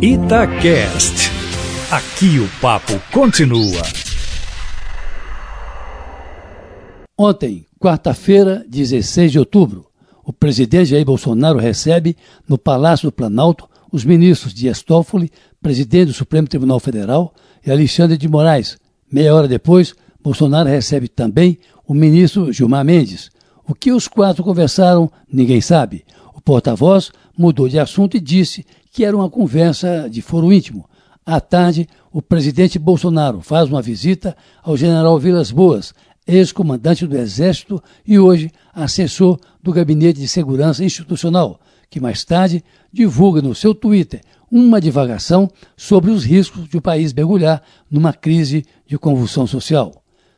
Itacast. Aqui o papo continua. Ontem, quarta-feira, 16 de outubro, o presidente Jair Bolsonaro recebe no Palácio do Planalto os ministros Dias Toffoli, presidente do Supremo Tribunal Federal, e Alexandre de Moraes. Meia hora depois, Bolsonaro recebe também o ministro Gilmar Mendes. O que os quatro conversaram, ninguém sabe. O porta-voz mudou de assunto e disse que era uma conversa de foro íntimo. À tarde, o presidente Bolsonaro faz uma visita ao general Vilas Boas, ex-comandante do Exército e hoje assessor do Gabinete de Segurança Institucional, que mais tarde divulga no seu Twitter uma divagação sobre os riscos de o país mergulhar numa crise de convulsão social.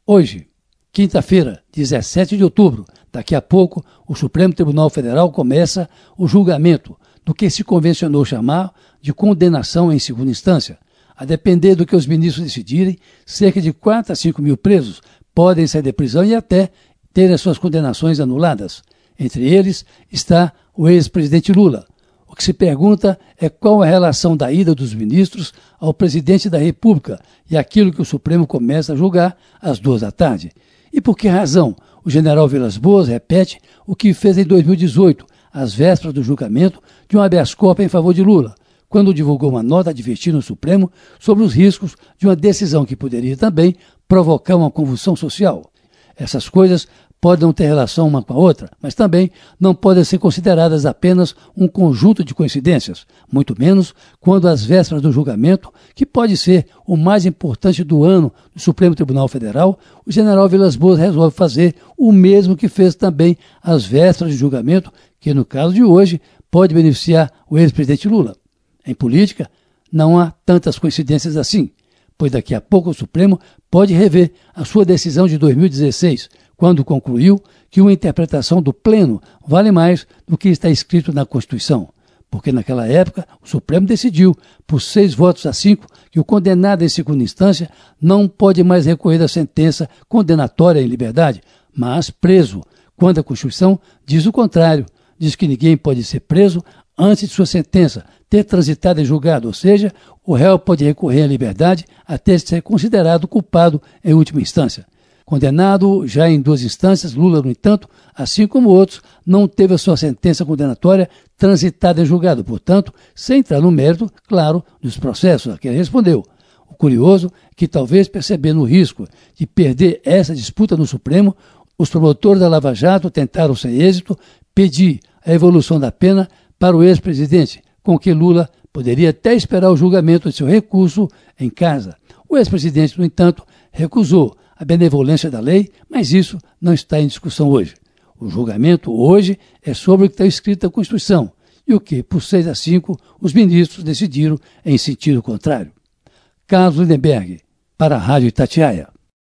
Hoje, quinta-feira, 17 de outubro, daqui a pouco, o Supremo Tribunal Federal começa o julgamento do que se convencionou chamar de condenação em segunda instância. A depender do que os ministros decidirem, cerca de 4 a 5 mil presos podem sair da prisão e até ter as suas condenações anuladas. Entre eles está o ex-presidente Lula. O que se pergunta é qual a relação da ida dos ministros ao presidente da República e aquilo que o Supremo começa a julgar às duas da tarde. E por que razão o general Vilas Boas repete o que fez em 2018, às vésperas do julgamento de um habeas corpus em favor de Lula, quando divulgou uma nota advertindo o Supremo sobre os riscos de uma decisão que poderia também provocar uma convulsão social. Essas coisas podem não ter relação uma com a outra, mas também não podem ser consideradas apenas um conjunto de coincidências, muito menos quando às vésperas do julgamento, que pode ser o mais importante do ano do Supremo Tribunal Federal, o general Vilas Boas resolve fazer o mesmo que fez também às vésperas do julgamento, que no caso de hoje pode beneficiar o ex-presidente Lula. Em política, não há tantas coincidências assim, pois daqui a pouco o Supremo pode rever a sua decisão de 2016, quando concluiu que uma interpretação do pleno vale mais do que está escrito na Constituição, porque naquela época o Supremo decidiu, por seis votos a cinco, que o condenado em segunda instância não pode mais recorrer da sentença condenatória em liberdade, mas preso, quando a Constituição diz o contrário, diz que ninguém pode ser preso antes de sua sentença ter transitado em julgado, ou seja, o réu pode recorrer à liberdade até ser considerado culpado em última instância. Condenado já em duas instâncias, Lula, no entanto, assim como outros, não teve a sua sentença condenatória transitada em julgado, portanto, sem entrar no mérito, claro, dos processos a que ele respondeu. O curioso é que, talvez percebendo o risco de perder essa disputa no Supremo, os promotores da Lava Jato tentaram, sem êxito, pedir a evolução da pena para o ex-presidente, com que Lula poderia até esperar o julgamento de seu recurso em casa. O ex-presidente, no entanto, recusou a benevolência da lei, mas isso não está em discussão hoje. O julgamento hoje é sobre o que está escrito na Constituição e o que, por 6 a 5, os ministros decidiram em sentido contrário. Carlos Lindenberg, para a Rádio Itatiaia.